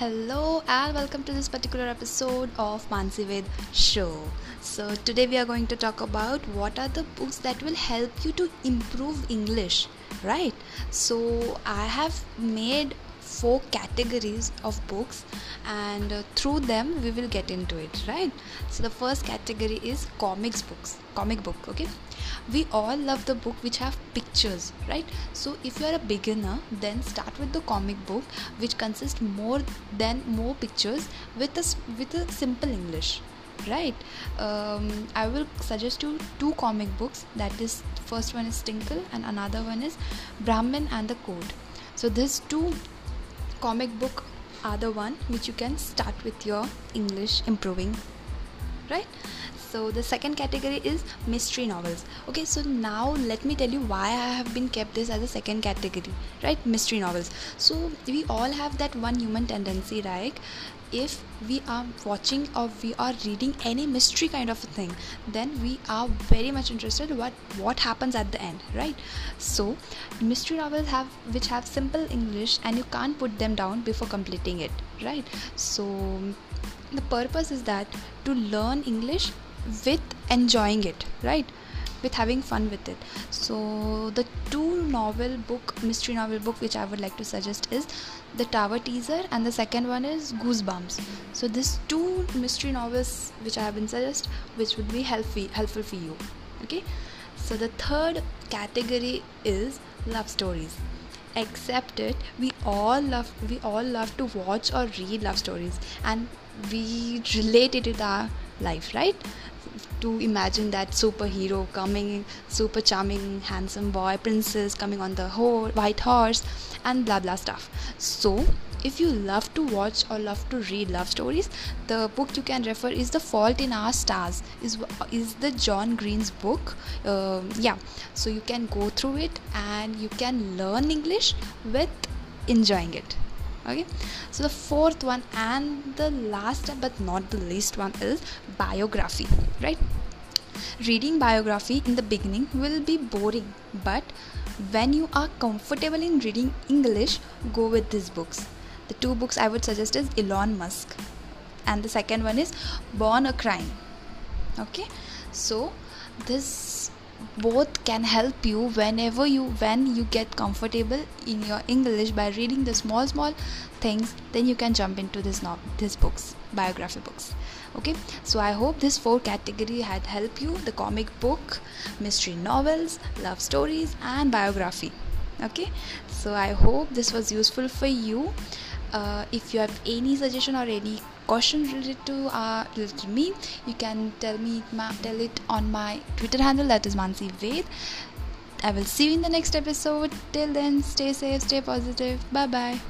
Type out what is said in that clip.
Hello and welcome to this particular episode of Mansi Ved show. So today we are going to talk about what are the books that will help you to improve English, right? So I have made four categories of books and uh, through them we will get into it, right? So the first category is comics books, comic book, okay? we all love the book which have pictures right so if you are a beginner then start with the comic book which consists more than more pictures with a with a simple english right um, i will suggest you two comic books that is first one is tinkle and another one is brahmin and the code so these two comic book are the one which you can start with your english improving right so the second category is mystery novels. Okay so now let me tell you why i have been kept this as a second category right? Mystery novels. So we all have that one human tendency right? If we are watching or we are reading any mystery kind of a thing then we are very much interested what what happens at the end right? So mystery novels have which have simple english and you can't put them down before completing it right? So the purpose is that to learn english with enjoying it right? With having fun with it. So the two novel book mystery novel book which i would like to suggest is the Tower Treasure and the second one is goosebumps. So these two mystery novels which i have been suggest which would be helpful helpful for you okay? So the third category is love stories. Accept it we all love we all love to watch or read love stories and we relate it to our life right to imagine that superhero coming super charming handsome boy princess coming on the whole white horse and blah blah stuff. So if you love to watch or love to read love stories the book you can refer is the fault in our stars is is the john green's book. Uh, yeah. So you can go through it and you can learn english with enjoying it okay? So the fourth one and the last but not the least one is biography right? Reading biography in the beginning will be boring but when you are comfortable in reading english go with these books. The two books i would suggest is elon musk and the second one is born a crime. Okay? So this both can help you whenever you when you get comfortable in your english by reading the small small things then you can jump into this no- this books biography books. Okay? So i hope this four category had helped you the comic book mystery novels love stories and biography. Okay? So i hope this was useful for you. Uh, if you have any suggestion or any question related to uh, related to me you can tell me tell it on my twitter handle that is mansi ved. I will see you in the next episode. Till then stay safe stay positive. Bye bye